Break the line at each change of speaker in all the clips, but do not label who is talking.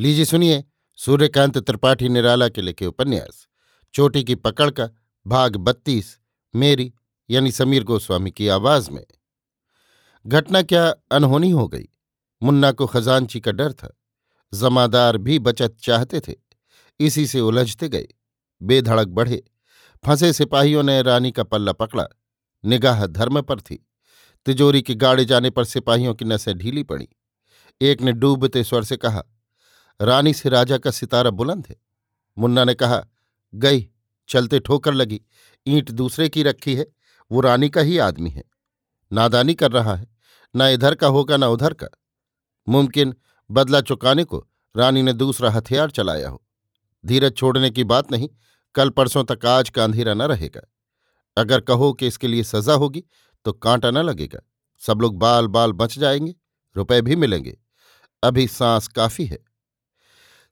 लीजिए सुनिए, सूर्यकांत त्रिपाठी निराला के लिखे उपन्यास। चोटी की पकड़ का भाग बत्तीस, मेरी, यानी समीर गोस्वामी की आवाज़ में। घटना क्या अनहोनी हो गई? मुन्ना को खजानची का डर था। जमादार भी बचत चाहते थे। इसी से उलझते गए। बेधड़क बढ़े। फंसे सिपाहियों ने रानी का पल्ला पकड़ा। निगाह धर्म पर थी। तिजोरी के गाड़े जाने पर सिपाहियों की नसें ढीली पड़ी। एक ने डूबते स्वर से कहा रानी से राजा का सितारा बुलंद है। मुन्ना ने कहा, गई, चलते ठोकर लगी। ईंट दूसरे की रखी है, वो रानी का ही आदमी है। नादानी कर रहा है, ना इधर का होगा, ना उधर का। मुमकिन बदला चुकाने को रानी ने दूसरा हथियार चलाया हो। धीरज छोड़ने की बात नहीं, कल परसों तक आज का अंधेरा न रहेगा। अगर कहो कि इसके लिए सजा होगी तो कांटा न लगेगा। सब लोग बाल बाल बच जाएँगे, रुपए भी मिलेंगे। अभी सांस काफ़ी है।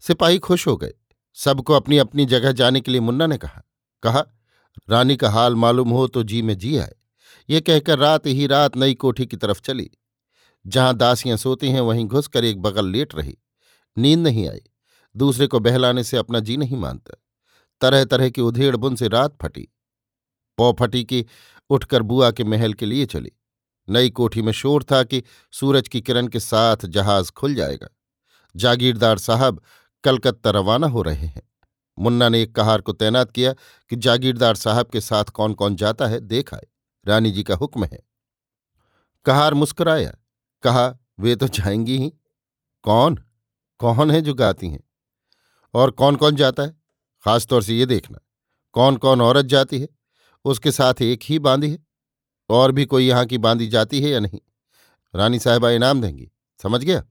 सिपाही खुश हो गए। सबको अपनी अपनी जगह जाने के लिए मुन्ना ने कहा। कहा, रानी का हाल मालूम हो तो जी में जी आए। ये कहकर रात ही रात नई कोठी की तरफ़ चली। जहाँ दासियाँ सोती हैं, वहीं घुसकर एक बगल लेट रही। नींद नहीं आई। दूसरे को बहलाने से अपना जी नहीं मानता। तरह तरह की उधेड़ बुन से रात फटी। पौ फटी की उठकर बुआ के महल के लिए चली। नई कोठी में शोर था कि सूरज की किरण के साथ जहाज़ खुल जाएगा। जागीरदार साहब कलकत्ता रवाना हो रहे हैं। मुन्ना ने एक कहार को तैनात किया कि जागीरदार साहब के साथ कौन कौन जाता है, देख आए। रानी जी का हुक्म है। कहार मुस्कुराया। कहा, वे तो जाएँगी ही। कौन? कौन है जो गाती हैं? और कौन कौन जाता है? खासतौर से ये देखना। कौन कौन औरत जाती है? उसके साथ एक ही बांधी है। और भी कोई यहाँ की बांधी जाती है या नहीं? रानी साहबा इनाम देंगी। समझ गया?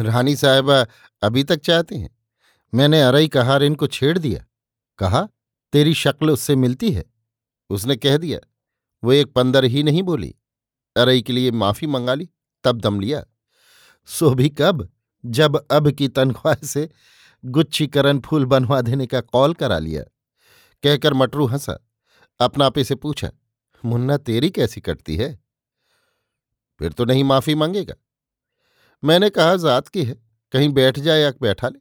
रानी साहिबा अभी तक चाहते हैं। मैंने अरई कहार इनको छेड़ दिया। कहा, तेरी शक्ल उससे मिलती है? उसने कह दिया, वो एक पंदर ही नहीं बोली। अरई के लिए माफ़ी मंगा ली, तब दम लिया। सो भी कब? जब अब की तनख्वाह से गुच्छीकरण फूल बनवा देने का कॉल करा लिया। कहकर मटरू हंसा। अपना आपे से पूछा, मुन्ना तेरी कैसी कटती है? फिर तो नहीं माफ़ी मांगेगा। मैंने कहा, जात की है, कहीं बैठ जाए या बैठा ले।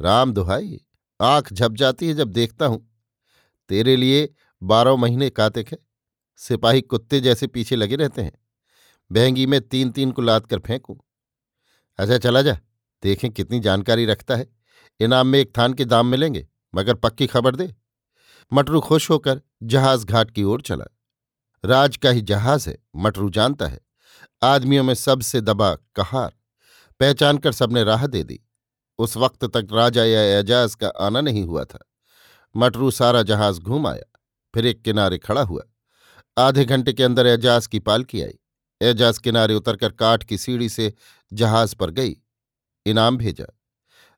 राम दुहाई, आँख झप जाती है जब देखता हूँ। तेरे लिए बारह महीने कातिक है, सिपाही कुत्ते जैसे पीछे लगे रहते हैं। बहंगी में तीन तीन को लाद कर फेंकूं। अच्छा चला जा, देखें कितनी जानकारी रखता है। इनाम में एक थान के दाम मिलेंगे, मगर पक्की खबर दे। मटरू खुश होकर जहाज़ घाट की ओर चला। राज का ही जहाज़ है, मटरू जानता है। आदमियों में सबसे दबा कहार। पहचान कर सबने राह दे दी। उस वक्त तक राजा या एजाज का आना नहीं हुआ था। मटरू सारा जहाज़ घूम आया। फिर एक किनारे खड़ा हुआ। आधे घंटे के अंदर एजाज की पालकी आई। एजाज किनारे उतरकर काठ की सीढ़ी से जहाज़ पर गई। इनाम भेजा।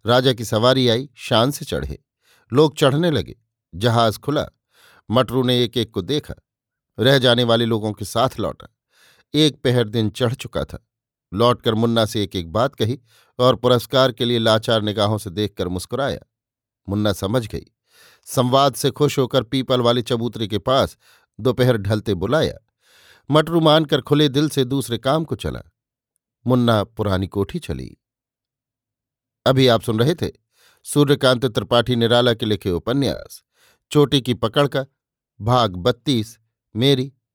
राजा की सवारी आई, शान से चढ़े। लोग चढ़ने लगे। जहाज़ खुला। मटरू ने एक एक को देखा। रह जाने वाले लोगों के साथ लौटा। एक पहर दिन चढ़ चुका था। लौटकर मुन्ना से एक एक बात कही और पुरस्कार के लिए लाचार निगाहों से देखकर मुस्कुराया। मुन्ना समझ गई। संवाद से खुश होकर पीपल वाले चबूतरे के पास दोपहर ढलते बुलाया। मटरू मानकर खुले दिल से दूसरे काम को चला। मुन्ना पुरानी कोठी चली। अभी आप सुन रहे थे सूर्यकांत त्रिपाठी निराला के लिखे उपन्यास, चोटी की पकड़ का, भाग बत्तीस, मेरी